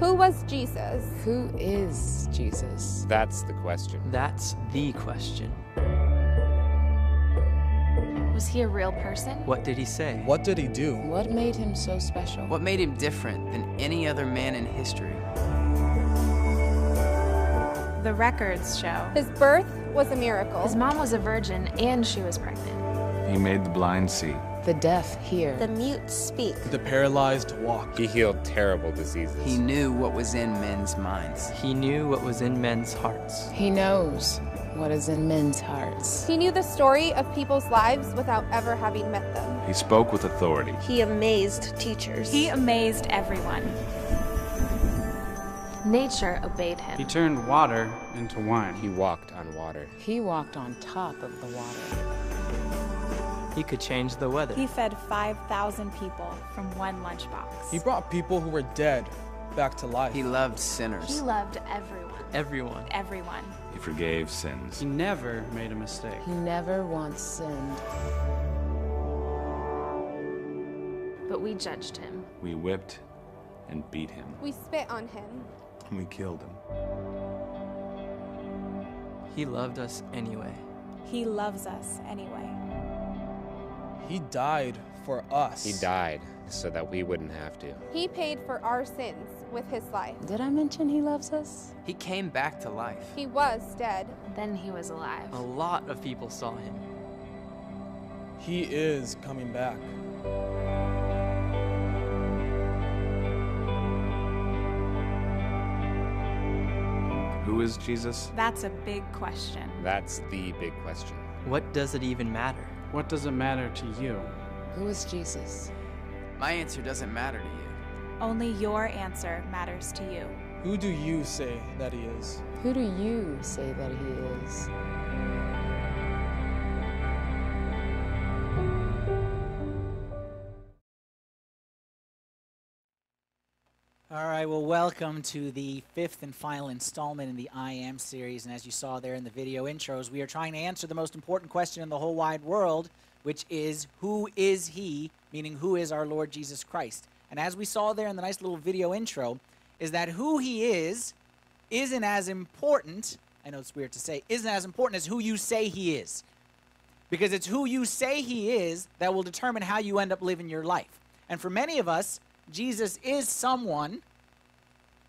Who was Jesus? Who is Jesus? That's the question. That's the question. Was he a real person? What did he say? What did he do? What made him so special? What made him different than any other man in history? The records show. His birth was a miracle. His mom was a virgin and she was pregnant. He made the blind see. The deaf hear. The mute speak. The paralyzed walk. He healed terrible diseases. He knew what was in men's minds. He knew what was in men's hearts. He knows what is in men's hearts. He knew the story of people's lives without ever having met them. He spoke with authority. He amazed teachers. He amazed everyone. Nature obeyed him. He turned water into wine. He walked on water. He walked on top of the water. He could change the weather. He fed 5,000 people from one lunchbox. He brought people who were dead back to life. He loved sinners. He loved everyone. Everyone. Everyone. He forgave sins. He never made a mistake. He never once sinned. But we judged him. We whipped and beat him. We spit on him. And we killed him. He loved us anyway. He loves us anyway. He died for us. He died so that we wouldn't have to. He paid for our sins with his life. Did I mention he loves us? He came back to life. He was dead. Then he was alive. A lot of people saw him. He is coming back. Who is Jesus? That's a big question. That's the big question. What does it even matter? What does it matter to you? Who is Jesus? My answer doesn't matter to you. Only your answer matters to you. Who do you say that he is? Who do you say that he is? Right, well, welcome to the fifth and final installment in the I Am series. And as you saw there in the video intros, we are trying to answer the most important question in the whole wide world, which is who is he, meaning who is our Lord Jesus Christ? And as we saw there in the nice little video intro, is that who he is isn't as important, I know it's weird to say, isn't as important as who you say he is. Because it's who you say he is that will determine how you end up living your life. And for many of us, Jesus is someone,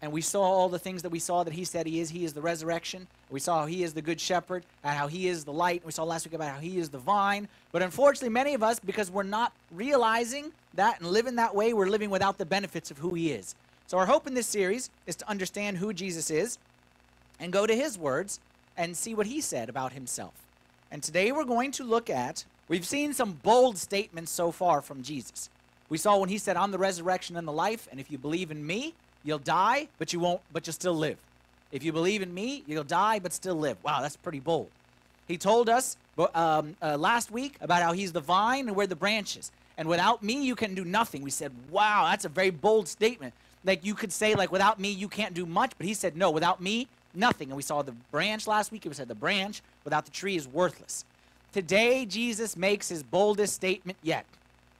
and we saw all the things that we saw that he said he is. He is the resurrection. We saw how he is the good shepherd, and how he is the light. We saw last week about how he is the vine. But unfortunately, many of us, because we're not realizing that and living that way, we're living without the benefits of who he is. So our hope in this series is to understand who Jesus is and go to his words and see what he said about himself. And today we're going to look at, we've seen some bold statements so far from Jesus. We saw when he said, I'm the resurrection and the life, and if you believe in me, you'll die, but you won't, but you'll still live. If you believe in me, you'll die, but still live. Wow, that's pretty bold. He told us um, uh, last week about how he's the vine and we're the branches. And without me, you can do nothing. We said, wow, that's a very bold statement. Like you could say, like, without me, you can't do much. But he said, no, without me, nothing. And we saw the branch last week. It said the branch without the tree is worthless. Today, Jesus makes his boldest statement yet.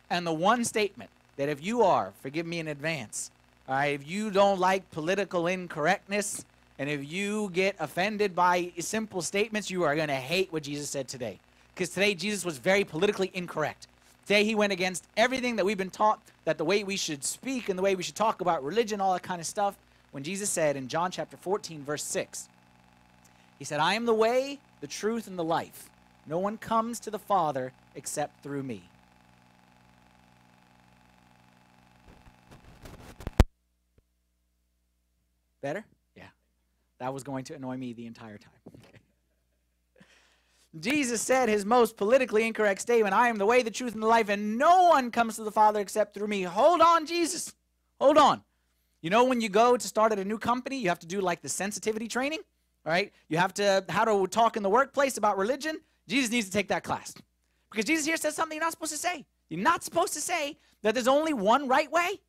And the one statement that if you are, forgive me in advance, all right, if you don't like political incorrectness, and if you get offended by simple statements, you are going to hate what Jesus said today. Because today, Jesus was very politically incorrect. Today, he went against everything that we've been taught that the way we should speak and the way we should talk about religion, all that kind of stuff. When Jesus said in John chapter 14, verse 6, he said, I am the way, the truth, and the life. No one comes to the Father except through me. Better? Yeah. That was going to annoy me the entire time. Jesus said his most politically incorrect statement I am the way, the truth, and the life, and no one comes to the Father except through me. Hold on, Jesus. Hold on. You know, when you go to start at a new company, you have to do like the sensitivity training, right? You have to, how to talk in the workplace about religion. Jesus needs to take that class. Because Jesus here says something you're not supposed to say. You're not supposed to say that there's only one right way,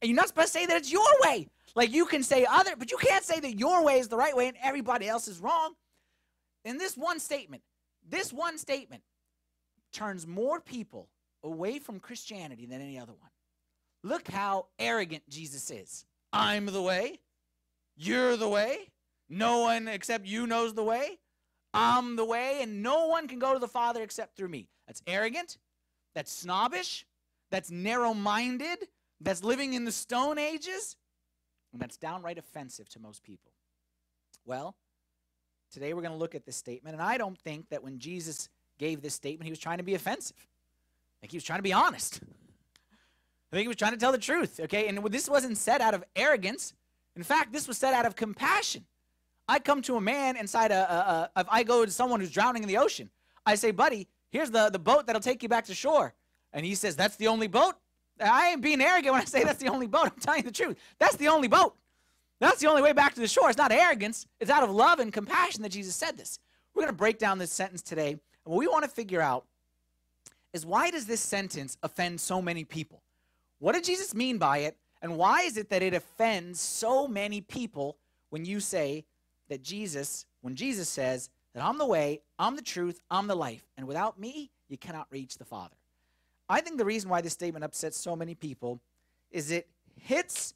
and you're not supposed to say that it's your way. Like you can say other, but you can't say that your way is the right way and everybody else is wrong. In this one statement, this one statement turns more people away from Christianity than any other one. Look how arrogant Jesus is. I'm the way, You're the way. No one except you knows the way. I'm the way, and no one can go to the Father except through me. That's arrogant. That's snobbish. That's narrow minded. That's living in the Stone Ages. And that's downright offensive to most people. Well, today we're going to look at this statement, and I don't think that when Jesus gave this statement, he was trying to be offensive. I think he was trying to be honest. I think he was trying to tell the truth, okay? And this wasn't said out of arrogance. In fact, this was said out of compassion. I come to a man inside a, a, a if I go to someone who's drowning in the ocean, I say, buddy, here's the, the boat that'll take you back to shore. And he says, that's the only boat? I ain't being arrogant when I say that's the only boat. I'm telling you the truth. That's the only boat. That's the only way back to the shore. It's not arrogance. It's out of love and compassion that Jesus said this. We're going to break down this sentence today. And what we want to figure out is why does this sentence offend so many people? What did Jesus mean by it? And why is it that it offends so many people when you say that Jesus, when Jesus says that I'm the way, I'm the truth, I'm the life, and without me, you cannot reach the Father? I think the reason why this statement upsets so many people is it hits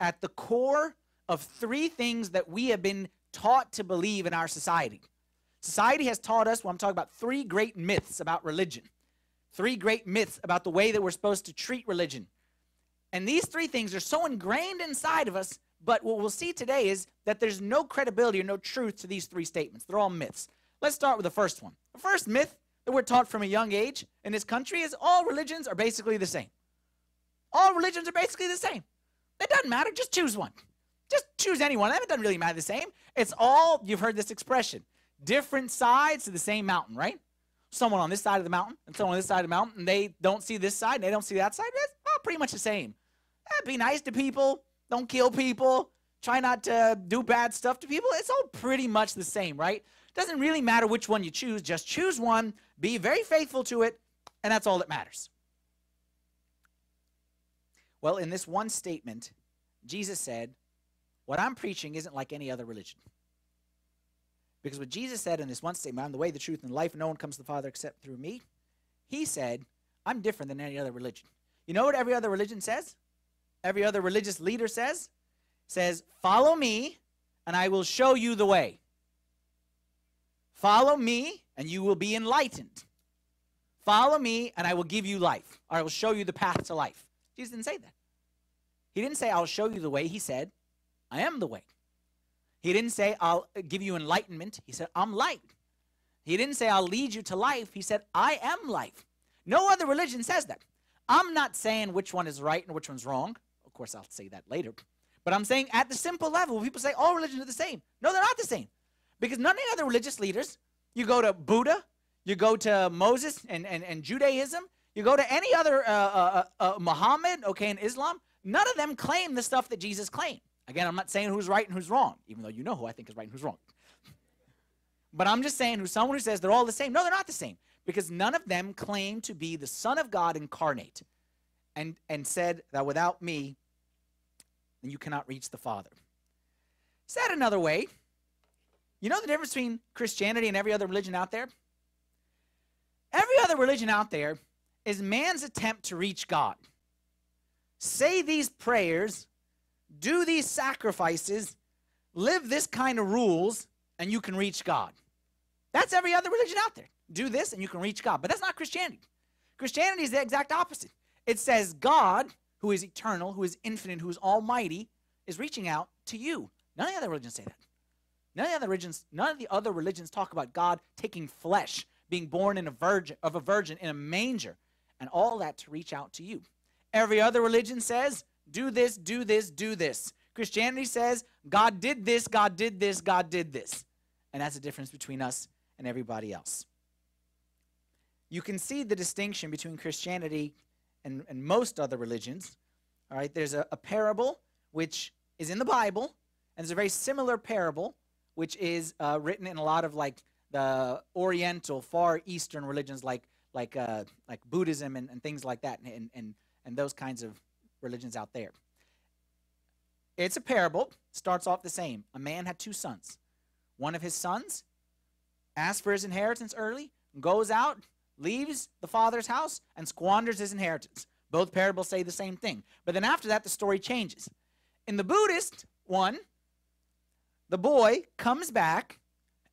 at the core of three things that we have been taught to believe in our society. Society has taught us, well, I'm talking about three great myths about religion, three great myths about the way that we're supposed to treat religion. And these three things are so ingrained inside of us, but what we'll see today is that there's no credibility or no truth to these three statements. They're all myths. Let's start with the first one. The first myth that we're taught from a young age in this country is all religions are basically the same. All religions are basically the same. It doesn't matter, just choose one. Just choose anyone. It doesn't really matter the same. It's all, you've heard this expression, different sides to the same mountain, right? Someone on this side of the mountain and someone on this side of the mountain, and they don't see this side and they don't see that side. It's all pretty much the same. Eh, be nice to people. Don't kill people. Try not to do bad stuff to people. It's all pretty much the same, right? Doesn't really matter which one you choose. Just choose one, be very faithful to it, and that's all that matters. Well, in this one statement, Jesus said, What I'm preaching isn't like any other religion. Because what Jesus said in this one statement, I'm the way, the truth, and the life, no one comes to the Father except through me, he said, I'm different than any other religion. You know what every other religion says? Every other religious leader says? Says, Follow me, and I will show you the way. Follow me, and you will be enlightened. Follow me, and I will give you life, or I will show you the path to life. Jesus didn't say that. He didn't say, I'll show you the way. He said, I am the way. He didn't say, I'll give you enlightenment. He said, I'm light. He didn't say, I'll lead you to life. He said, I am life. No other religion says that. I'm not saying which one is right and which one's wrong. Of course, I'll say that later. But I'm saying at the simple level, people say all religions are the same. No, they're not the same. Because none of the other religious leaders, you go to Buddha, you go to Moses and, and, and Judaism, you go to any other uh, uh, uh, Muhammad, okay, in Islam, none of them claim the stuff that Jesus claimed. Again, I'm not saying who's right and who's wrong, even though you know who I think is right and who's wrong. but I'm just saying who's someone who says they're all the same. No, they're not the same. Because none of them claim to be the Son of God incarnate and, and said that without me, you cannot reach the Father. Said another way, you know the difference between Christianity and every other religion out there? Every other religion out there is man's attempt to reach God. Say these prayers, do these sacrifices, live this kind of rules, and you can reach God. That's every other religion out there. Do this and you can reach God. But that's not Christianity. Christianity is the exact opposite. It says God, who is eternal, who is infinite, who is almighty, is reaching out to you. None of the other religions say that. None of the other religions, none of the other religions talk about God taking flesh, being born in a virgin of a virgin in a manger, and all that to reach out to you. Every other religion says, do this, do this, do this. Christianity says, God did this, God did this, God did this. And that's the difference between us and everybody else. You can see the distinction between Christianity and, and most other religions. All right, there's a, a parable which is in the Bible, and there's a very similar parable which is uh, written in a lot of like the Oriental, Far Eastern religions, like like uh, like Buddhism and, and things like that, and, and and those kinds of religions out there. It's a parable. Starts off the same. A man had two sons. One of his sons asks for his inheritance early, goes out, leaves the father's house, and squanders his inheritance. Both parables say the same thing. But then after that, the story changes. In the Buddhist one, the boy comes back,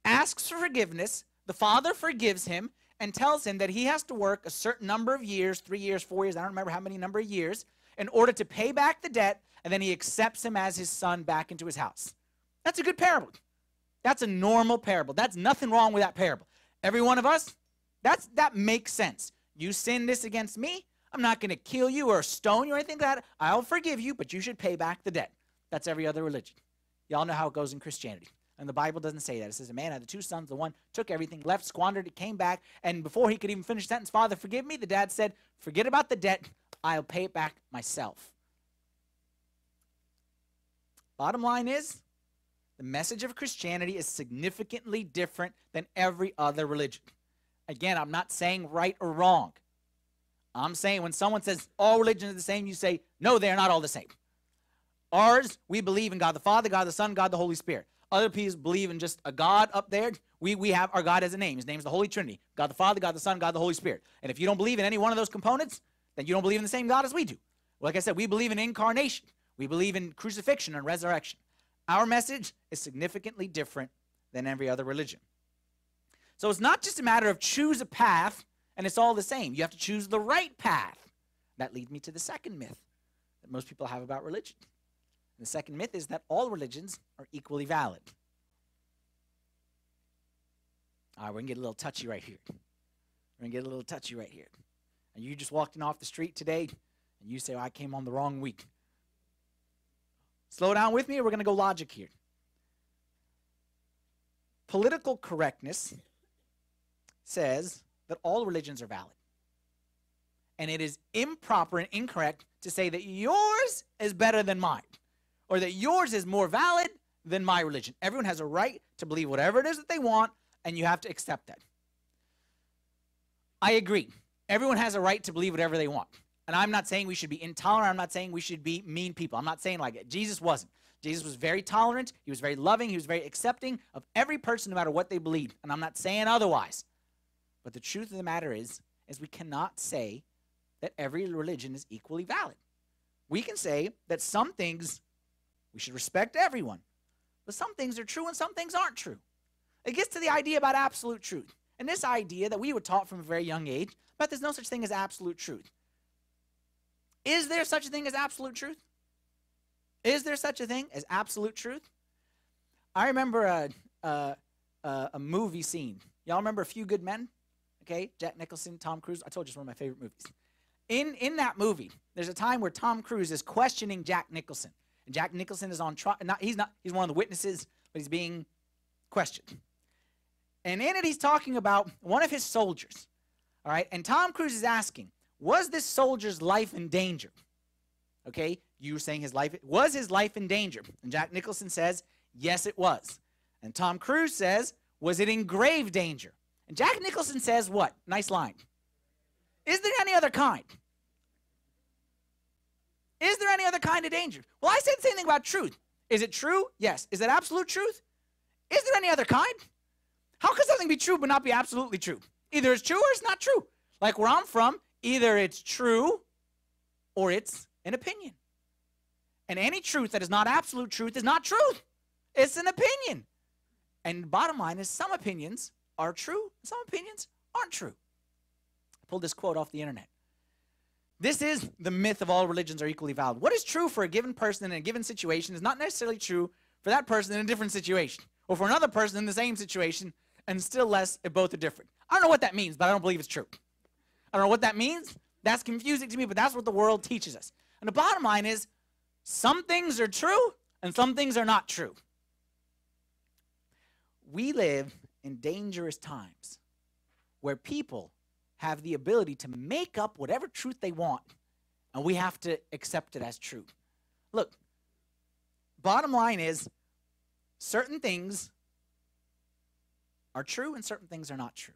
asks for forgiveness. The father forgives him and tells him that he has to work a certain number of years three years, four years, I don't remember how many number of years in order to pay back the debt, and then he accepts him as his son back into his house. That's a good parable. That's a normal parable. That's nothing wrong with that parable. Every one of us, that's that makes sense. You sin this against me, I'm not going to kill you or stone you or anything like that. I'll forgive you, but you should pay back the debt. That's every other religion. Y'all know how it goes in Christianity. And the Bible doesn't say that. It says a man had the two sons. The one took everything, left, squandered it, came back, and before he could even finish sentence, Father, forgive me. The dad said, Forget about the debt. I'll pay it back myself. Bottom line is, the message of Christianity is significantly different than every other religion. Again, I'm not saying right or wrong. I'm saying when someone says all religions are the same, you say, no, they're not all the same. Ours, we believe in God the Father, God the Son, God the Holy Spirit. Other people believe in just a God up there. We, we have our God as a name. His name is the Holy Trinity God the Father, God the Son, God the Holy Spirit. And if you don't believe in any one of those components, then you don't believe in the same God as we do. Like I said, we believe in incarnation, we believe in crucifixion and resurrection. Our message is significantly different than every other religion. So it's not just a matter of choose a path and it's all the same. You have to choose the right path. That leads me to the second myth that most people have about religion. The second myth is that all religions are equally valid. All right, we're going to get a little touchy right here. We're going to get a little touchy right here. And you just walked in off the street today and you say, well, I came on the wrong week. Slow down with me, or we're going to go logic here. Political correctness says that all religions are valid. And it is improper and incorrect to say that yours is better than mine or that yours is more valid than my religion. Everyone has a right to believe whatever it is that they want, and you have to accept that. I agree. Everyone has a right to believe whatever they want. And I'm not saying we should be intolerant. I'm not saying we should be mean people. I'm not saying like it. Jesus wasn't. Jesus was very tolerant. He was very loving. He was very accepting of every person, no matter what they believed. And I'm not saying otherwise. But the truth of the matter is, is we cannot say that every religion is equally valid. We can say that some things we should respect everyone, but some things are true and some things aren't true. It gets to the idea about absolute truth. And this idea that we were taught from a very young age, but there's no such thing as absolute truth. Is there such a thing as absolute truth? Is there such a thing as absolute truth? I remember a, a, a, movie scene. Y'all remember A Few Good Men? Okay, Jack Nicholson, Tom Cruise. I told you it's one of my favorite movies. In, in that movie, there's a time where Tom Cruise is questioning Jack Nicholson. Jack Nicholson is on trial. Not, he's not, he's one of the witnesses, but he's being questioned. And in it, he's talking about one of his soldiers. All right, and Tom Cruise is asking, was this soldier's life in danger? Okay, you were saying his life was his life in danger. And Jack Nicholson says, yes, it was. And Tom Cruise says, was it in grave danger? And Jack Nicholson says, what? Nice line. Is there any other kind? Is there any other kind of danger? Well, I said the same thing about truth. Is it true? Yes. Is it absolute truth? Is there any other kind? How can something be true but not be absolutely true? Either it's true or it's not true. Like where I'm from, either it's true or it's an opinion. And any truth that is not absolute truth is not truth. It's an opinion. And bottom line is some opinions are true, some opinions aren't true. I pulled this quote off the internet. This is the myth of all religions are equally valid. What is true for a given person in a given situation is not necessarily true for that person in a different situation, or for another person in the same situation, and still less if both are different. I don't know what that means, but I don't believe it's true. I don't know what that means. That's confusing to me, but that's what the world teaches us. And the bottom line is some things are true and some things are not true. We live in dangerous times where people have the ability to make up whatever truth they want, and we have to accept it as true. Look, bottom line is certain things are true and certain things are not true.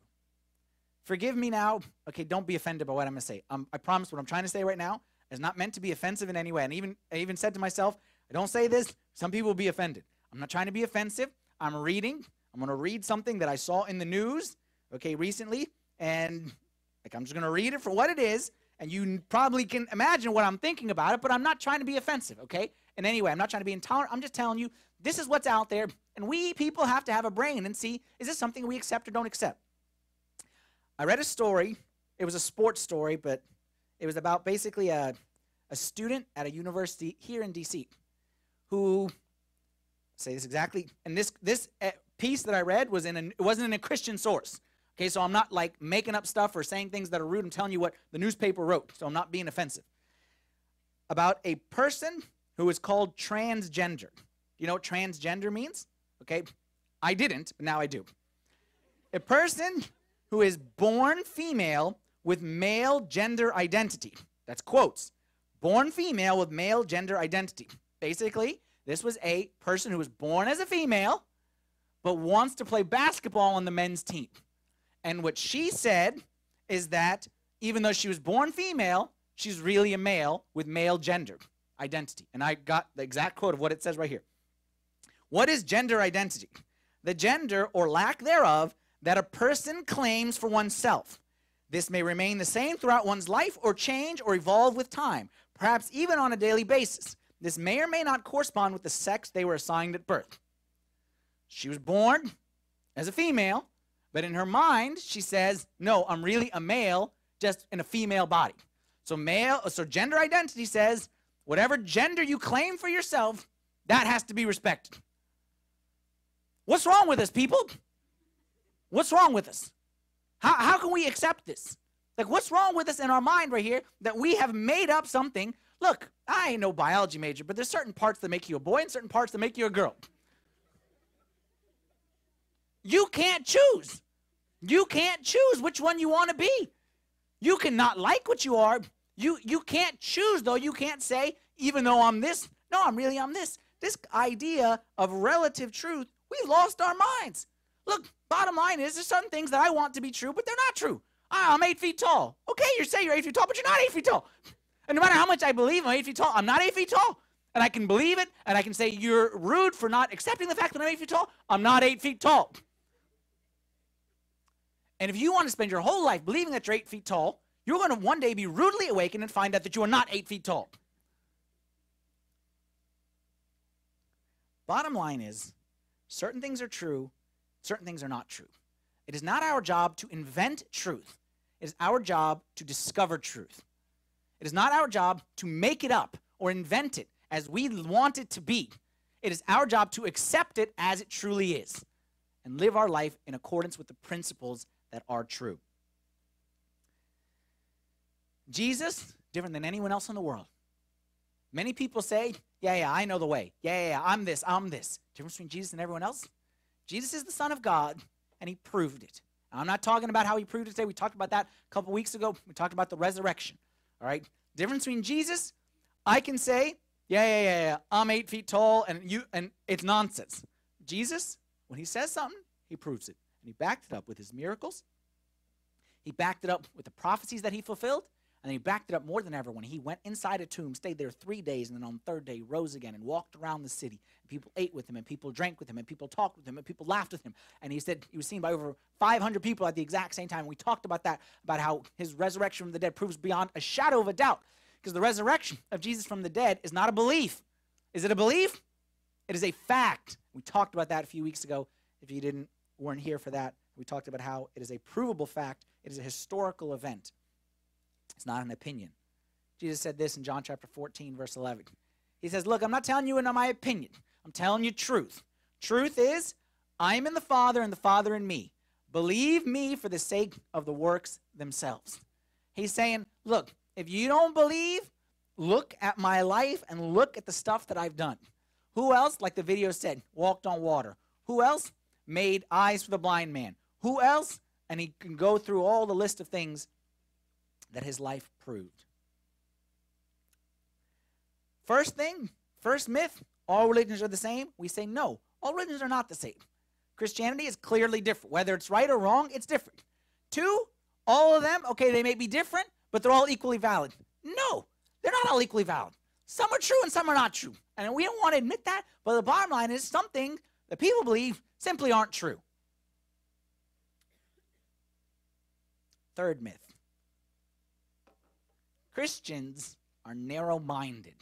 Forgive me now. Okay, don't be offended by what I'm going to say. Um, I promise what I'm trying to say right now is not meant to be offensive in any way. And even I even said to myself, I don't say this. Some people will be offended. I'm not trying to be offensive. I'm reading. I'm going to read something that I saw in the news, okay, recently, and like I'm just going to read it for what it is, and you probably can imagine what I'm thinking about it, but I'm not trying to be offensive, okay? And anyway, I'm not trying to be intolerant. I'm just telling you this is what's out there. And we people have to have a brain and see is this something we accept or don't accept? I read a story. It was a sports story, but it was about basically a, a student at a university here in DC who say this exactly and this this uh, piece that I read was in a, it wasn't in a Christian source. Okay, so I'm not like making up stuff or saying things that are rude. I'm telling you what the newspaper wrote, so I'm not being offensive. About a person who is called transgender. You know what transgender means? Okay, I didn't, but now I do. A person who is born female with male gender identity. That's quotes. Born female with male gender identity. Basically, this was a person who was born as a female but wants to play basketball on the men's team. And what she said is that even though she was born female, she's really a male with male gender identity. And I got the exact quote of what it says right here. What is gender identity? The gender or lack thereof that a person claims for oneself. This may remain the same throughout one's life or change or evolve with time, perhaps even on a daily basis. This may or may not correspond with the sex they were assigned at birth. She was born as a female, but in her mind, she says, No, I'm really a male, just in a female body. So, male, so gender identity says, whatever gender you claim for yourself, that has to be respected. What's wrong with us, people? What's wrong with us? How, how can we accept this? Like, what's wrong with us in our mind right here that we have made up something? Look, I ain't no biology major, but there's certain parts that make you a boy and certain parts that make you a girl. You can't choose. You can't choose which one you want to be. You cannot like what you are. You you can't choose though. You can't say even though I'm this. No, I'm really I'm this. This idea of relative truth, we've lost our minds. Look, bottom line is there's some things that I want to be true, but they're not true. Ah, I'm eight feet tall. Okay, you say you're eight feet tall, but you're not eight feet tall. And no matter how much I believe I'm eight feet tall, I'm not eight feet tall. And I can believe it, and I can say you're rude for not accepting the fact that I'm eight feet tall. I'm not eight feet tall. And if you want to spend your whole life believing that you're eight feet tall, you're going to one day be rudely awakened and find out that you are not eight feet tall. Bottom line is certain things are true, certain things are not true. It is not our job to invent truth, it is our job to discover truth. It is not our job to make it up or invent it as we want it to be. It is our job to accept it as it truly is and live our life in accordance with the principles that are true. Jesus, different than anyone else in the world. Many people say, Yeah, yeah, I know the way. Yeah, yeah, yeah, I'm this, I'm this. Difference between Jesus and everyone else? Jesus is the Son of God, and he proved it. Now, I'm not talking about how he proved it today. We talked about that a couple weeks ago. We talked about the resurrection. All right? Difference between Jesus, I can say, yeah, yeah, yeah, yeah, I'm eight feet tall, and you and it's nonsense. Jesus, when he says something, he proves it. And he backed it up with his miracles. He backed it up with the prophecies that he fulfilled. And he backed it up more than ever when he went inside a tomb, stayed there three days, and then on the third day rose again and walked around the city. And people ate with him, and people drank with him, and people talked with him, and people laughed with him. And he said he was seen by over 500 people at the exact same time. We talked about that, about how his resurrection from the dead proves beyond a shadow of a doubt. Because the resurrection of Jesus from the dead is not a belief. Is it a belief? It is a fact. We talked about that a few weeks ago. If you didn't weren't here for that, we talked about how it is a provable fact. It is a historical event. It's not an opinion. Jesus said this in John chapter 14, verse 11. He says, Look, I'm not telling you in my opinion, I'm telling you truth. Truth is, I am in the Father and the Father in me. Believe me for the sake of the works themselves. He's saying, Look, if you don't believe, look at my life and look at the stuff that I've done. Who else, like the video said, walked on water? Who else made eyes for the blind man? Who else? And he can go through all the list of things that his life proved. First thing, first myth, all religions are the same. We say no, all religions are not the same. Christianity is clearly different. Whether it's right or wrong, it's different. Two, all of them, okay, they may be different, but they're all equally valid. No, they're not all equally valid. Some are true and some are not true. And we don't want to admit that, but the bottom line is something that people believe simply aren't true. Third myth Christians are narrow minded.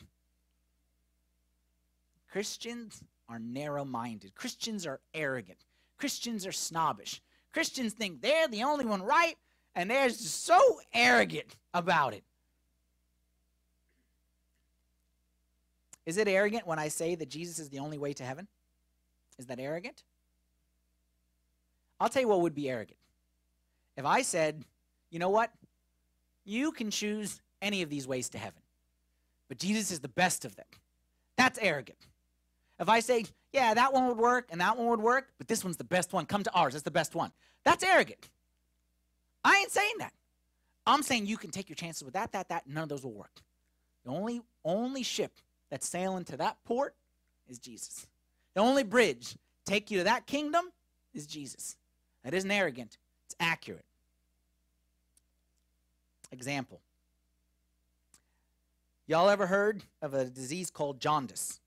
Christians are narrow minded. Christians are arrogant. Christians are snobbish. Christians think they're the only one right, and they're so arrogant about it. Is it arrogant when I say that Jesus is the only way to heaven? Is that arrogant? I'll tell you what would be arrogant. If I said, you know what? You can choose any of these ways to heaven, but Jesus is the best of them. That's arrogant. If I say, yeah, that one would work and that one would work, but this one's the best one, come to ours, that's the best one. That's arrogant. I ain't saying that. I'm saying you can take your chances with that, that, that, none of those will work. The only only ship that's sailing to that port is Jesus. The only bridge take you to that kingdom is Jesus. That isn't arrogant, it's accurate. Example. Y'all ever heard of a disease called jaundice?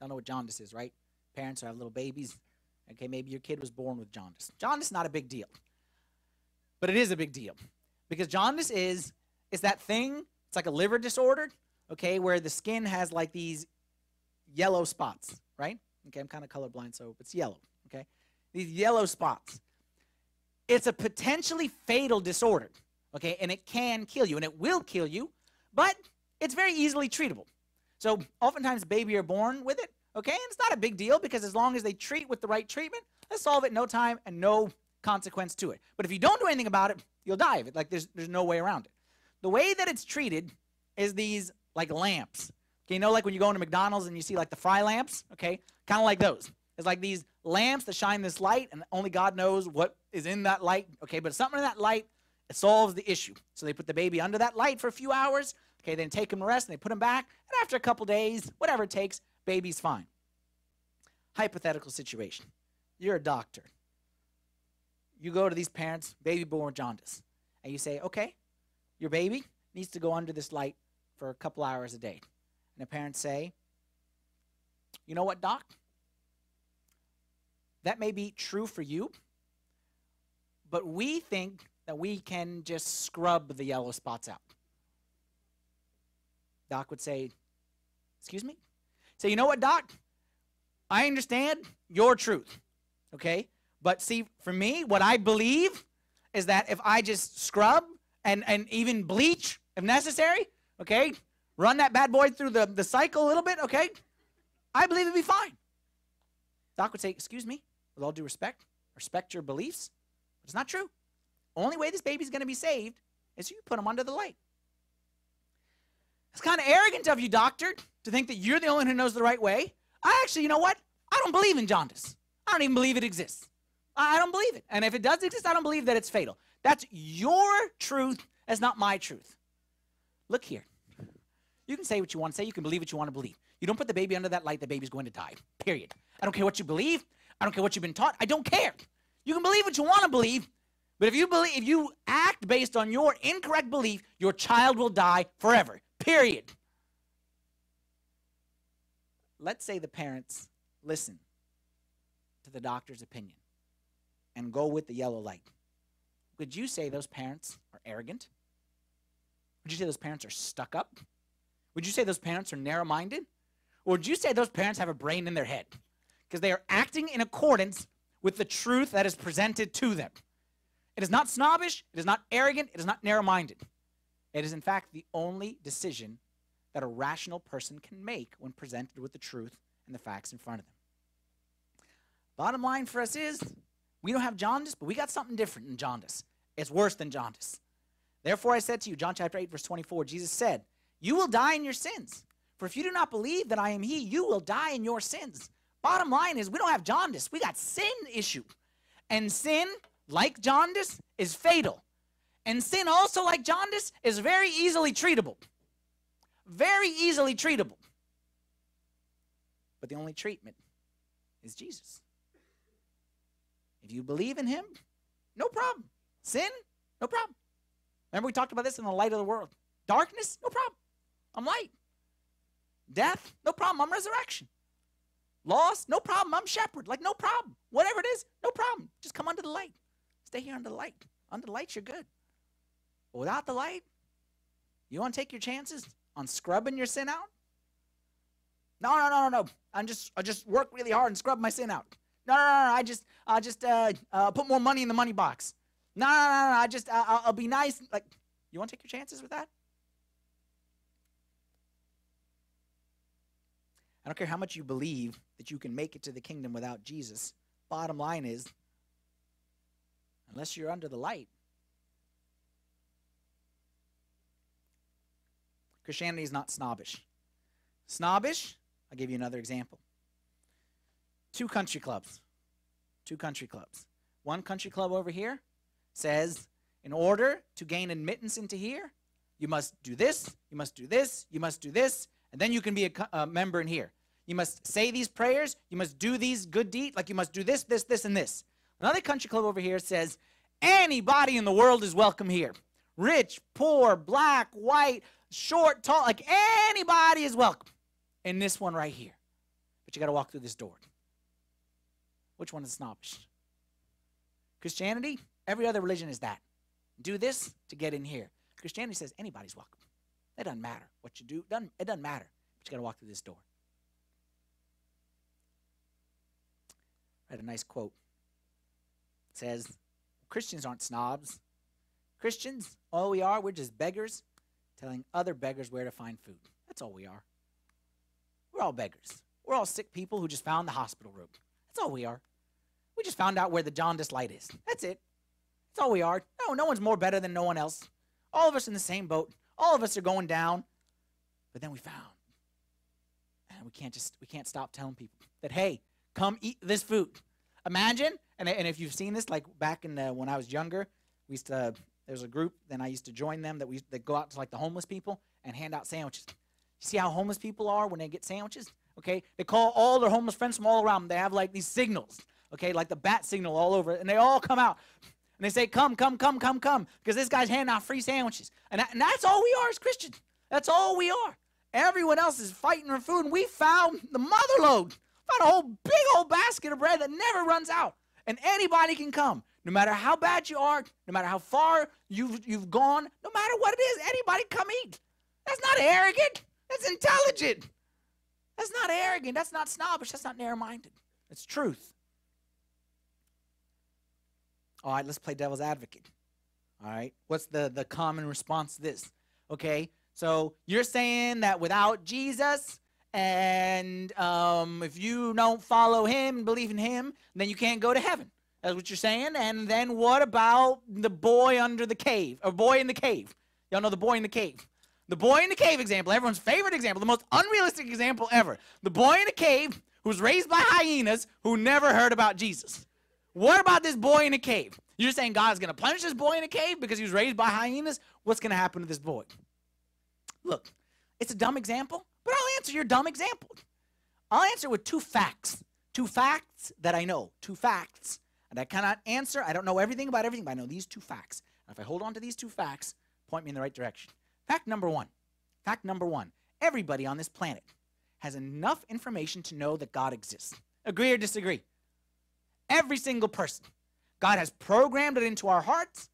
Don't know what jaundice is, right? Parents who have little babies. Okay, maybe your kid was born with jaundice. Jaundice is not a big deal. But it is a big deal. Because jaundice is is that thing, it's like a liver disorder, okay, where the skin has like these yellow spots, right? Okay, I'm kind of colorblind, so it's yellow, okay? These yellow spots. It's a potentially fatal disorder, okay, and it can kill you, and it will kill you, but it's very easily treatable. So oftentimes baby are born with it, okay, and it's not a big deal because as long as they treat with the right treatment, they solve it no time and no consequence to it. But if you don't do anything about it, you'll die of it. Like there's there's no way around it. The way that it's treated is these like lamps. Okay, you know, like when you go into McDonald's and you see like the fry lamps, okay? Kind of like those. It's like these lamps that shine this light, and only God knows what is in that light, okay? But something in that light, it solves the issue. So they put the baby under that light for a few hours, okay? Then take him to rest, and they put him back, and after a couple days, whatever it takes, baby's fine. Hypothetical situation. You're a doctor. You go to these parents, baby born jaundice, and you say, okay, your baby needs to go under this light for a couple hours a day. And the parents say, you know what, doc? That may be true for you, but we think that we can just scrub the yellow spots out. Doc would say, Excuse me? Say, you know what, Doc? I understand your truth, okay? But see, for me, what I believe is that if I just scrub and, and even bleach if necessary, okay, run that bad boy through the, the cycle a little bit, okay, I believe it'd be fine. Doc would say, Excuse me, with all due respect, respect your beliefs, but it's not true. Only way this baby's going to be saved is you put him under the light. It's kind of arrogant of you, doctor, to think that you're the only one who knows the right way. I actually, you know what? I don't believe in jaundice. I don't even believe it exists. I don't believe it. And if it does exist, I don't believe that it's fatal. That's your truth, that's not my truth. Look here. You can say what you want to say, you can believe what you want to believe. You don't put the baby under that light, the baby's going to die. Period. I don't care what you believe. I don't care what you've been taught. I don't care. You can believe what you want to believe, but if you believe if you act based on your incorrect belief, your child will die forever. Period. Let's say the parents listen to the doctor's opinion and go with the yellow light. Would you say those parents are arrogant? Would you say those parents are stuck up? Would you say those parents are narrow minded? Or would you say those parents have a brain in their head? Because they are acting in accordance with the truth that is presented to them. It is not snobbish, it is not arrogant, it is not narrow minded. It is, in fact, the only decision that a rational person can make when presented with the truth and the facts in front of them. Bottom line for us is we don't have jaundice, but we got something different than jaundice. It's worse than jaundice. Therefore, I said to you, John chapter 8, verse 24, Jesus said, You will die in your sins. For if you do not believe that I am He, you will die in your sins. Bottom line is, we don't have jaundice, we got sin issue. And sin, like jaundice, is fatal. And sin, also like jaundice, is very easily treatable. Very easily treatable. But the only treatment is Jesus. If you believe in Him, no problem. Sin, no problem. Remember, we talked about this in the light of the world. Darkness, no problem. I'm light. Death, no problem. I'm resurrection. Lost, no problem. I'm shepherd. Like, no problem. Whatever it is, no problem. Just come under the light. Stay here under the light. Under the light, you're good. But without the light, you want to take your chances on scrubbing your sin out? No, no, no, no, no. I'm just I just work really hard and scrub my sin out. No, no, no, no. I just I just uh, uh, put more money in the money box. No, no, no, no. I just I'll, I'll be nice. Like, you want to take your chances with that? I don't care how much you believe that you can make it to the kingdom without Jesus. Bottom line is, unless you're under the light, Christianity is not snobbish. Snobbish, I'll give you another example. Two country clubs. Two country clubs. One country club over here says, in order to gain admittance into here, you must do this, you must do this, you must do this, and then you can be a, a member in here. You must say these prayers, you must do these good deeds, like you must do this, this, this, and this. Another country club over here says, anybody in the world is welcome here. Rich, poor, black, white, short, tall, like anybody is welcome in this one right here. But you got to walk through this door. Which one is snobbish? Christianity, every other religion is that. Do this to get in here. Christianity says anybody's welcome. It doesn't matter what you do. It doesn't, it doesn't matter. But you got to walk through this door. I had a nice quote. It says, Christians aren't snobs. Christians, all we are, we're just beggars telling other beggars where to find food. That's all we are. We're all beggars. We're all sick people who just found the hospital room. That's all we are. We just found out where the jaundice light is. That's it. That's all we are. No, no one's more better than no one else. All of us in the same boat. All of us are going down. But then we found. And we can't just we can't stop telling people that hey, come eat this food. Imagine, and, and if you've seen this, like back in the, when I was younger, we used to there's a group, then I used to join them that we that go out to like the homeless people and hand out sandwiches. You see how homeless people are when they get sandwiches? Okay, they call all their homeless friends from all around. They have like these signals, okay, like the bat signal all over, and they all come out and they say, "Come, come, come, come, come," because this guy's handing out free sandwiches, and, that, and that's all we are as Christians. That's all we are. Everyone else is fighting for food, and we found the mother lode. Found a whole big old basket of bread that never runs out, and anybody can come. No matter how bad you are, no matter how far you've, you've gone, no matter what it is, anybody come eat. That's not arrogant. That's intelligent. That's not arrogant. That's not snobbish. That's not narrow minded. It's truth. All right, let's play devil's advocate. All right, what's the, the common response to this? Okay, so you're saying that without Jesus, and um, if you don't follow him and believe in him, then you can't go to heaven. That's what you're saying. And then what about the boy under the cave, or boy in the cave? Y'all know the boy in the cave. The boy in the cave example, everyone's favorite example, the most unrealistic example ever. The boy in the cave who's raised by hyenas who never heard about Jesus. What about this boy in the cave? You're saying God's going to punish this boy in the cave because he was raised by hyenas? What's going to happen to this boy? Look, it's a dumb example, but I'll answer your dumb example. I'll answer with two facts. Two facts that I know. Two facts. And I cannot answer. I don't know everything about everything, but I know these two facts. And if I hold on to these two facts, point me in the right direction. Fact number one. Fact number one. Everybody on this planet has enough information to know that God exists. Agree or disagree? Every single person. God has programmed it into our hearts,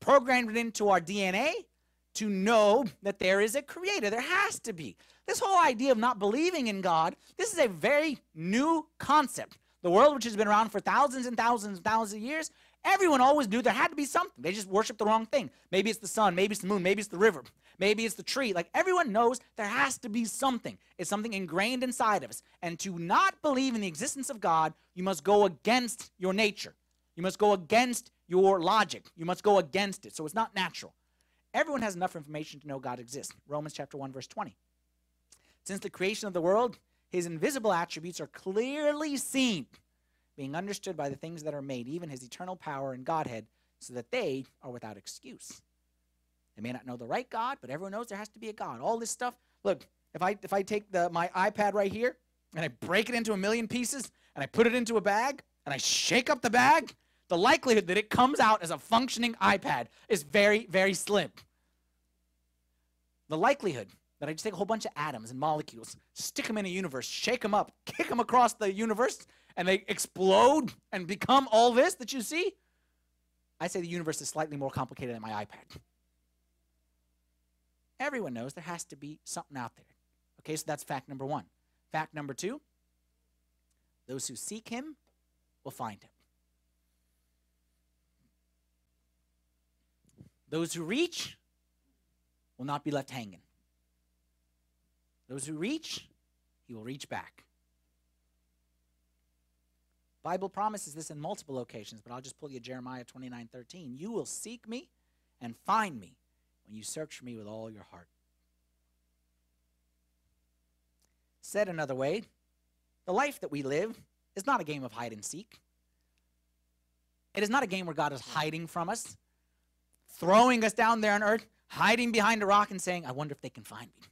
programmed it into our DNA to know that there is a creator. There has to be. This whole idea of not believing in God, this is a very new concept. The world, which has been around for thousands and thousands and thousands of years, everyone always knew there had to be something. They just worship the wrong thing. Maybe it's the sun, maybe it's the moon, maybe it's the river, maybe it's the tree. Like everyone knows there has to be something. It's something ingrained inside of us. And to not believe in the existence of God, you must go against your nature. You must go against your logic. You must go against it. So it's not natural. Everyone has enough information to know God exists. Romans chapter 1 verse 20. Since the creation of the world, his invisible attributes are clearly seen, being understood by the things that are made, even his eternal power and Godhead, so that they are without excuse. They may not know the right God, but everyone knows there has to be a God. All this stuff. Look, if I if I take the my iPad right here and I break it into a million pieces and I put it into a bag and I shake up the bag, the likelihood that it comes out as a functioning iPad is very, very slim. The likelihood that I just take a whole bunch of atoms and molecules, stick them in a universe, shake them up, kick them across the universe, and they explode and become all this that you see, I say the universe is slightly more complicated than my iPad. Everyone knows there has to be something out there. Okay, so that's fact number one. Fact number two those who seek him will find him. Those who reach will not be left hanging. Those who reach, he will reach back. Bible promises this in multiple locations, but I'll just pull you Jeremiah 29 13. You will seek me and find me when you search for me with all your heart. Said another way, the life that we live is not a game of hide and seek. It is not a game where God is hiding from us, throwing us down there on earth, hiding behind a rock and saying, I wonder if they can find me.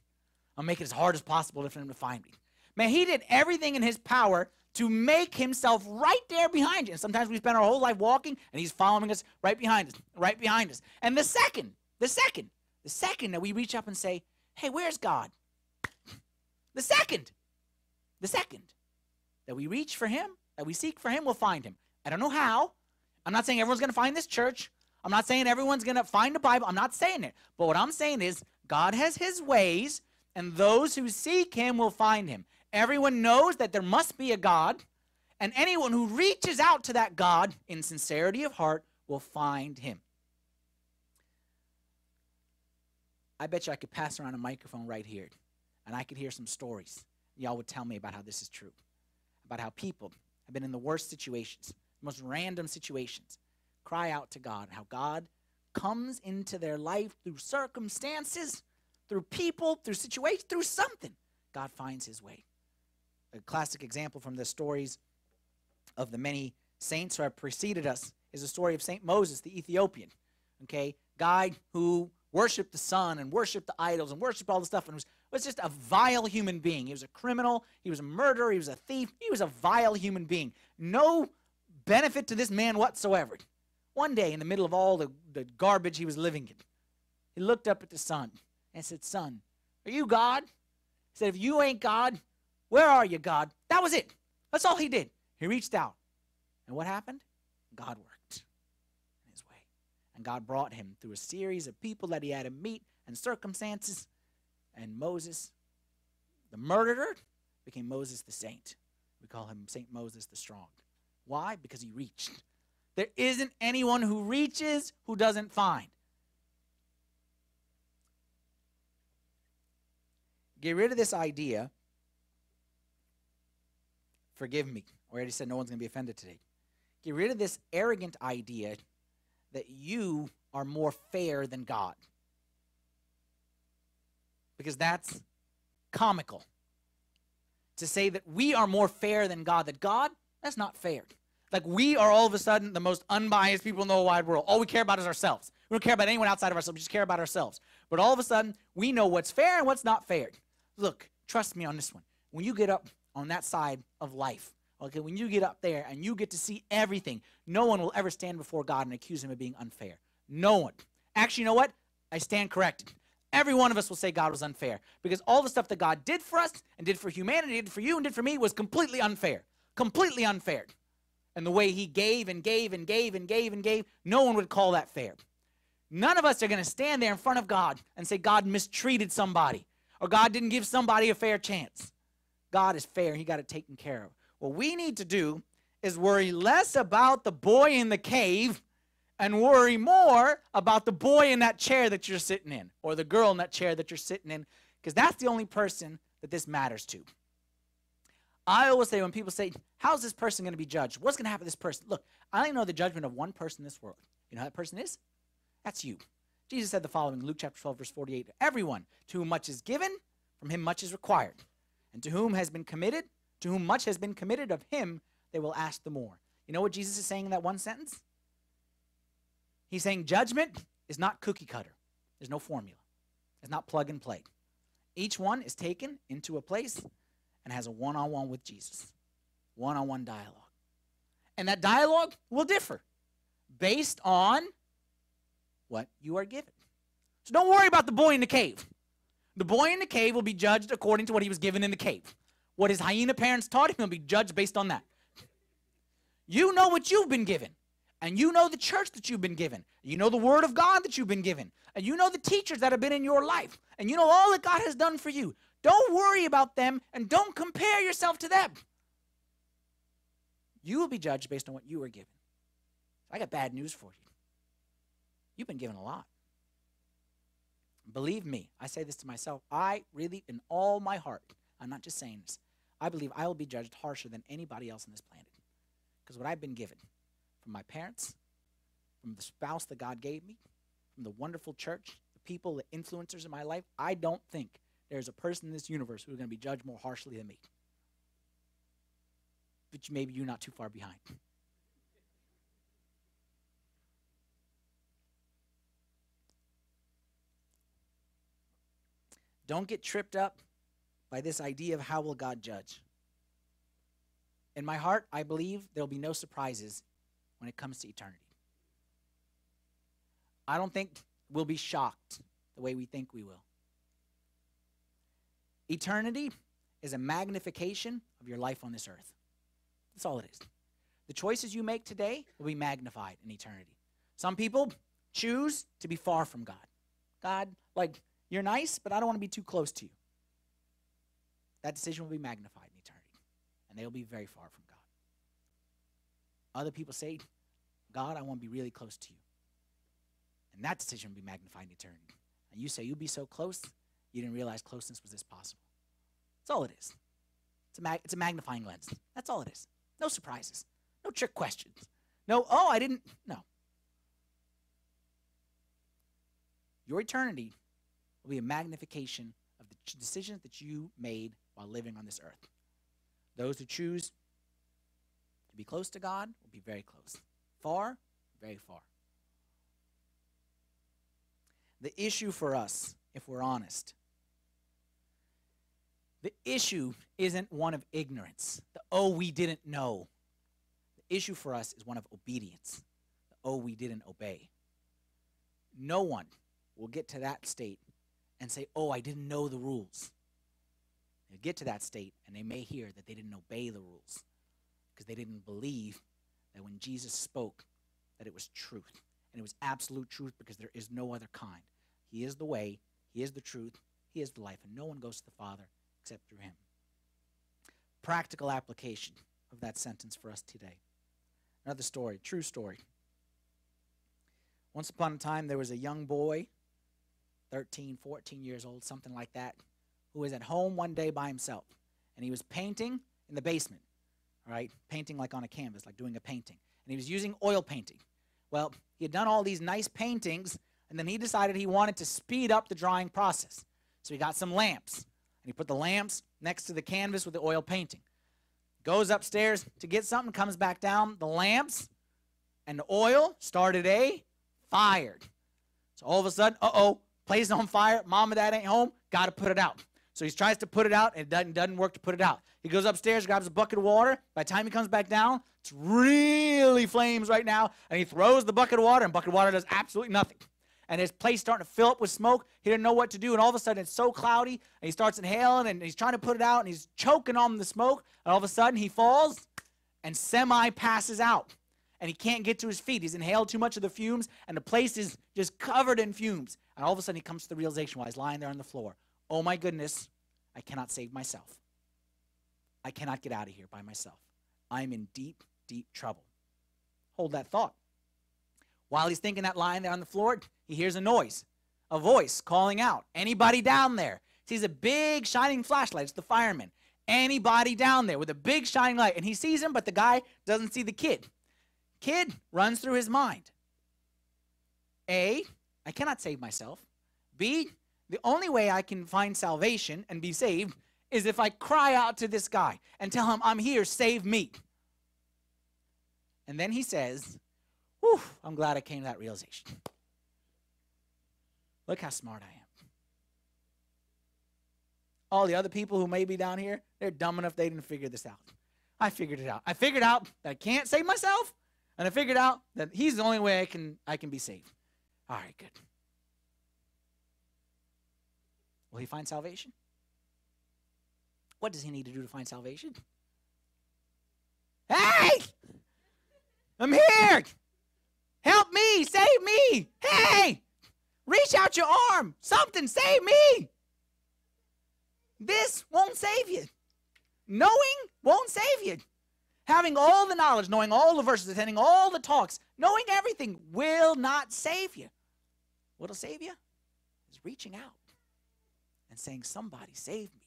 I'll make it as hard as possible for them to find me. Man, he did everything in his power to make himself right there behind you. And sometimes we spend our whole life walking and he's following us right behind us, right behind us. And the second, the second, the second that we reach up and say, Hey, where's God? The second, the second that we reach for him, that we seek for him, we'll find him. I don't know how. I'm not saying everyone's going to find this church. I'm not saying everyone's going to find the Bible. I'm not saying it. But what I'm saying is God has his ways, and those who seek him will find him. Everyone knows that there must be a God, and anyone who reaches out to that God in sincerity of heart will find him. I bet you I could pass around a microphone right here, and I could hear some stories. Y'all would tell me about how this is true, about how people have been in the worst situations, most random situations, cry out to God, how God comes into their life through circumstances, through people, through situations, through something. God finds his way. A classic example from the stories of the many saints who have preceded us is the story of St. Moses, the Ethiopian. Okay, guy who worshiped the sun and worshiped the idols and worshiped all the stuff and was, was just a vile human being. He was a criminal, he was a murderer, he was a thief, he was a vile human being. No benefit to this man whatsoever. One day, in the middle of all the, the garbage he was living in, he looked up at the sun and said, Sun, are you God? He said, If you ain't God, where are you, God? That was it. That's all he did. He reached out. And what happened? God worked in his way. And God brought him through a series of people that he had to meet and circumstances. And Moses, the murderer, became Moses the saint. We call him Saint Moses the strong. Why? Because he reached. There isn't anyone who reaches who doesn't find. Get rid of this idea. Forgive me. I already said no one's going to be offended today. Get rid of this arrogant idea that you are more fair than God. Because that's comical. To say that we are more fair than God, that God, that's not fair. Like we are all of a sudden the most unbiased people in the whole wide world. All we care about is ourselves. We don't care about anyone outside of ourselves. We just care about ourselves. But all of a sudden, we know what's fair and what's not fair. Look, trust me on this one. When you get up on that side of life, okay, when you get up there and you get to see everything, no one will ever stand before God and accuse him of being unfair. No one. Actually, you know what? I stand corrected. Every one of us will say God was unfair because all the stuff that God did for us and did for humanity, did for you and did for me was completely unfair. Completely unfair. And the way he gave and gave and gave and gave and gave, no one would call that fair. None of us are going to stand there in front of God and say God mistreated somebody or God didn't give somebody a fair chance. God is fair. He got it taken care of. What we need to do is worry less about the boy in the cave and worry more about the boy in that chair that you're sitting in or the girl in that chair that you're sitting in because that's the only person that this matters to. I always say when people say, How's this person going to be judged? What's going to happen to this person? Look, I only know the judgment of one person in this world. You know who that person is? That's you. Jesus said the following Luke chapter 12, verse 48 Everyone to whom much is given, from him much is required. And to whom has been committed, to whom much has been committed of him, they will ask the more. You know what Jesus is saying in that one sentence? He's saying judgment is not cookie cutter, there's no formula, it's not plug and play. Each one is taken into a place and has a one on one with Jesus, one on one dialogue. And that dialogue will differ based on what you are given. So don't worry about the boy in the cave. The boy in the cave will be judged according to what he was given in the cave. What his hyena parents taught him will be judged based on that. You know what you've been given. And you know the church that you've been given. You know the word of God that you've been given. And you know the teachers that have been in your life. And you know all that God has done for you. Don't worry about them and don't compare yourself to them. You will be judged based on what you were given. I got bad news for you. You've been given a lot. Believe me, I say this to myself. I really, in all my heart, I'm not just saying this, I believe I will be judged harsher than anybody else on this planet. Because what I've been given from my parents, from the spouse that God gave me, from the wonderful church, the people, the influencers in my life, I don't think there's a person in this universe who's going to be judged more harshly than me. But maybe you're not too far behind. Don't get tripped up by this idea of how will God judge. In my heart, I believe there'll be no surprises when it comes to eternity. I don't think we'll be shocked the way we think we will. Eternity is a magnification of your life on this earth. That's all it is. The choices you make today will be magnified in eternity. Some people choose to be far from God. God, like, you're nice, but I don't want to be too close to you. That decision will be magnified in eternity, and they will be very far from God. Other people say, God, I want to be really close to you. And that decision will be magnified in eternity. And you say, You'll be so close, you didn't realize closeness was this possible. That's all it is. It's a, mag- it's a magnifying lens. That's all it is. No surprises, no trick questions. No, oh, I didn't. No. Your eternity will be a magnification of the decisions that you made while living on this earth. Those who choose to be close to God will be very close. Far, very far. The issue for us, if we're honest, the issue isn't one of ignorance. The oh, we didn't know. The issue for us is one of obedience. The oh, we didn't obey. No one will get to that state and say, oh, I didn't know the rules. They'll get to that state and they may hear that they didn't obey the rules because they didn't believe that when Jesus spoke that it was truth. And it was absolute truth because there is no other kind. He is the way, He is the truth, He is the life, and no one goes to the Father except through Him. Practical application of that sentence for us today. Another story, true story. Once upon a time, there was a young boy, 13, 14 years old, something like that, who was at home one day by himself. And he was painting in the basement, all right? Painting like on a canvas, like doing a painting. And he was using oil painting. Well, he had done all these nice paintings, and then he decided he wanted to speed up the drawing process. So he got some lamps, and he put the lamps next to the canvas with the oil painting. Goes upstairs to get something, comes back down. The lamps and the oil started a fire. So all of a sudden, uh oh, place on fire. Mom and dad ain't home. Got to put it out. So he tries to put it out, and it doesn't, doesn't work to put it out. He goes upstairs, grabs a bucket of water. By the time he comes back down, it's really flames right now. And he throws the bucket of water, and bucket of water does absolutely nothing. And his place starting to fill up with smoke. He didn't know what to do, and all of a sudden it's so cloudy, and he starts inhaling, and he's trying to put it out, and he's choking on the smoke. And all of a sudden he falls and semi passes out. And he can't get to his feet. He's inhaled too much of the fumes, and the place is just covered in fumes. And all of a sudden he comes to the realization while he's lying there on the floor oh my goodness, I cannot save myself. I cannot get out of here by myself. I'm in deep, deep trouble. Hold that thought. While he's thinking that lying there on the floor, he hears a noise, a voice calling out, Anybody down there? Sees a big shining flashlight. It's the fireman. Anybody down there with a big shining light. And he sees him, but the guy doesn't see the kid. Kid runs through his mind. A, I cannot save myself. B, the only way I can find salvation and be saved is if I cry out to this guy and tell him, I'm here, save me. And then he says, Whew, I'm glad I came to that realization. Look how smart I am. All the other people who may be down here, they're dumb enough they didn't figure this out. I figured it out. I figured out that I can't save myself, and I figured out that he's the only way I can I can be saved. All right, good. Will he find salvation? What does he need to do to find salvation? Hey! I'm here! Help me! Save me! Hey! Reach out your arm! Something! Save me! This won't save you. Knowing won't save you. Having all the knowledge, knowing all the verses, attending all the talks, knowing everything will not save you. What'll save you is reaching out and saying, Somebody save me.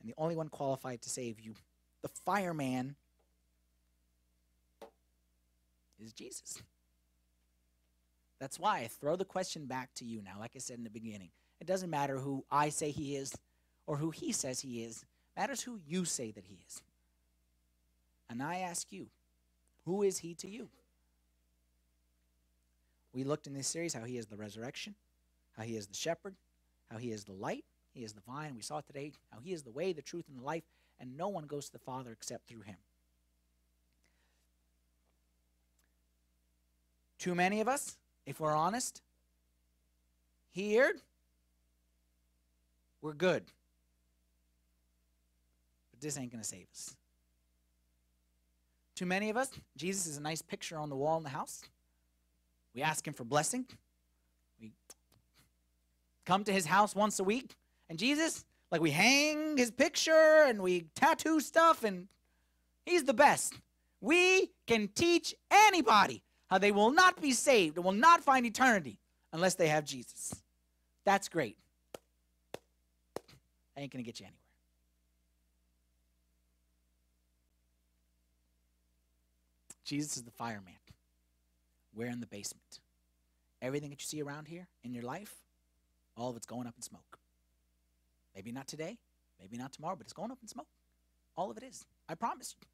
And the only one qualified to save you, the fireman, is Jesus. That's why I throw the question back to you now, like I said in the beginning. It doesn't matter who I say he is or who he says he is, it matters who you say that he is. And I ask you, who is he to you? We looked in this series how he is the resurrection, how he is the shepherd, how he is the light, he is the vine. We saw today how he is the way, the truth, and the life, and no one goes to the Father except through him. Too many of us, if we're honest, here, we're good. But this ain't going to save us. Too many of us, Jesus is a nice picture on the wall in the house. We ask him for blessing. We come to his house once a week. And Jesus, like we hang his picture and we tattoo stuff, and he's the best. We can teach anybody how they will not be saved and will not find eternity unless they have Jesus. That's great. I ain't going to get you anywhere. Jesus is the fireman. We're in the basement. Everything that you see around here in your life, all of it's going up in smoke. Maybe not today, maybe not tomorrow, but it's going up in smoke. All of it is. I promise you.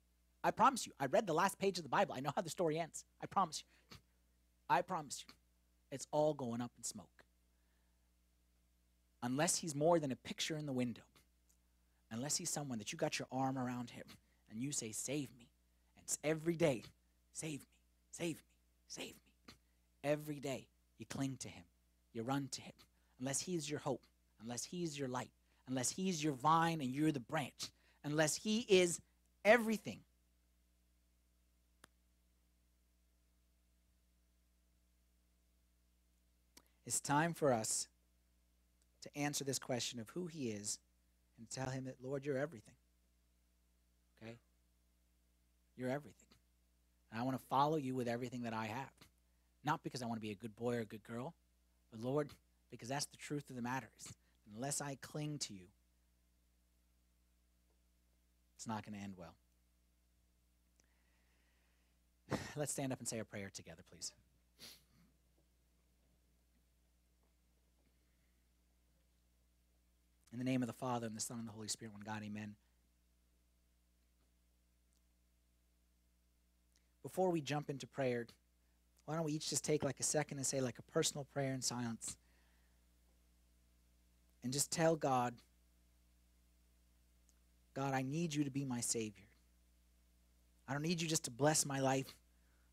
I promise you. I read the last page of the Bible. I know how the story ends. I promise you. I promise you. It's all going up in smoke. Unless he's more than a picture in the window, unless he's someone that you got your arm around him and you say, Save me. And it's every day, Save me, save me, save me. Every day, you cling to him, you run to him. Unless he's your hope, unless he's your light, unless he's your vine and you're the branch, unless he is everything. It's time for us to answer this question of who he is and tell him that, Lord, you're everything. Okay? You're everything. And I want to follow you with everything that I have. Not because I want to be a good boy or a good girl, but Lord, because that's the truth of the matter unless I cling to you, it's not going to end well. Let's stand up and say a prayer together, please. In the name of the Father, and the Son, and the Holy Spirit, one God, amen. Before we jump into prayer, why don't we each just take like a second and say like a personal prayer in silence? And just tell God, God, I need you to be my Savior. I don't need you just to bless my life.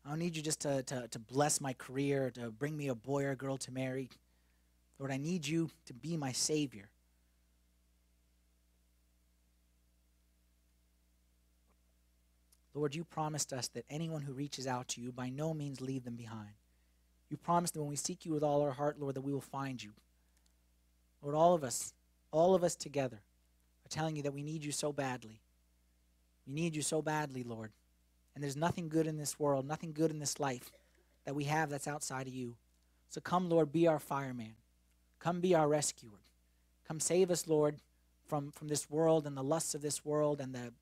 I don't need you just to, to, to bless my career, to bring me a boy or a girl to marry. Lord, I need you to be my Savior. Lord, you promised us that anyone who reaches out to you by no means leave them behind. You promised that when we seek you with all our heart, Lord, that we will find you. Lord, all of us, all of us together are telling you that we need you so badly. We need you so badly, Lord. And there's nothing good in this world, nothing good in this life that we have that's outside of you. So come, Lord, be our fireman. Come be our rescuer. Come save us, Lord, from, from this world and the lusts of this world and the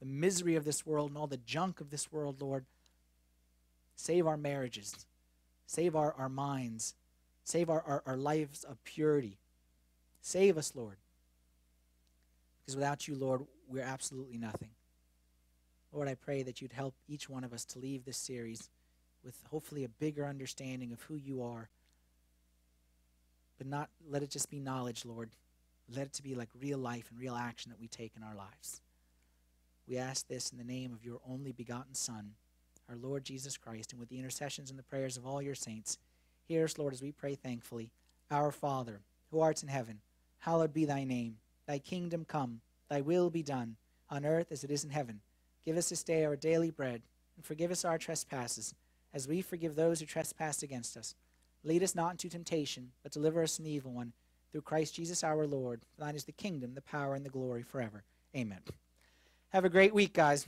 the misery of this world and all the junk of this world, Lord. Save our marriages. Save our, our minds. Save our, our, our lives of purity. Save us, Lord. Because without you, Lord, we're absolutely nothing. Lord, I pray that you'd help each one of us to leave this series with hopefully a bigger understanding of who you are. But not let it just be knowledge, Lord. Let it to be like real life and real action that we take in our lives. We ask this in the name of your only begotten Son, our Lord Jesus Christ, and with the intercessions and the prayers of all your saints. Hear us, Lord, as we pray thankfully. Our Father, who art in heaven, hallowed be thy name. Thy kingdom come, thy will be done, on earth as it is in heaven. Give us this day our daily bread, and forgive us our trespasses, as we forgive those who trespass against us. Lead us not into temptation, but deliver us from the evil one. through Christ Jesus our Lord. Thine is the kingdom, the power, and the glory forever. Amen. Have a great week, guys.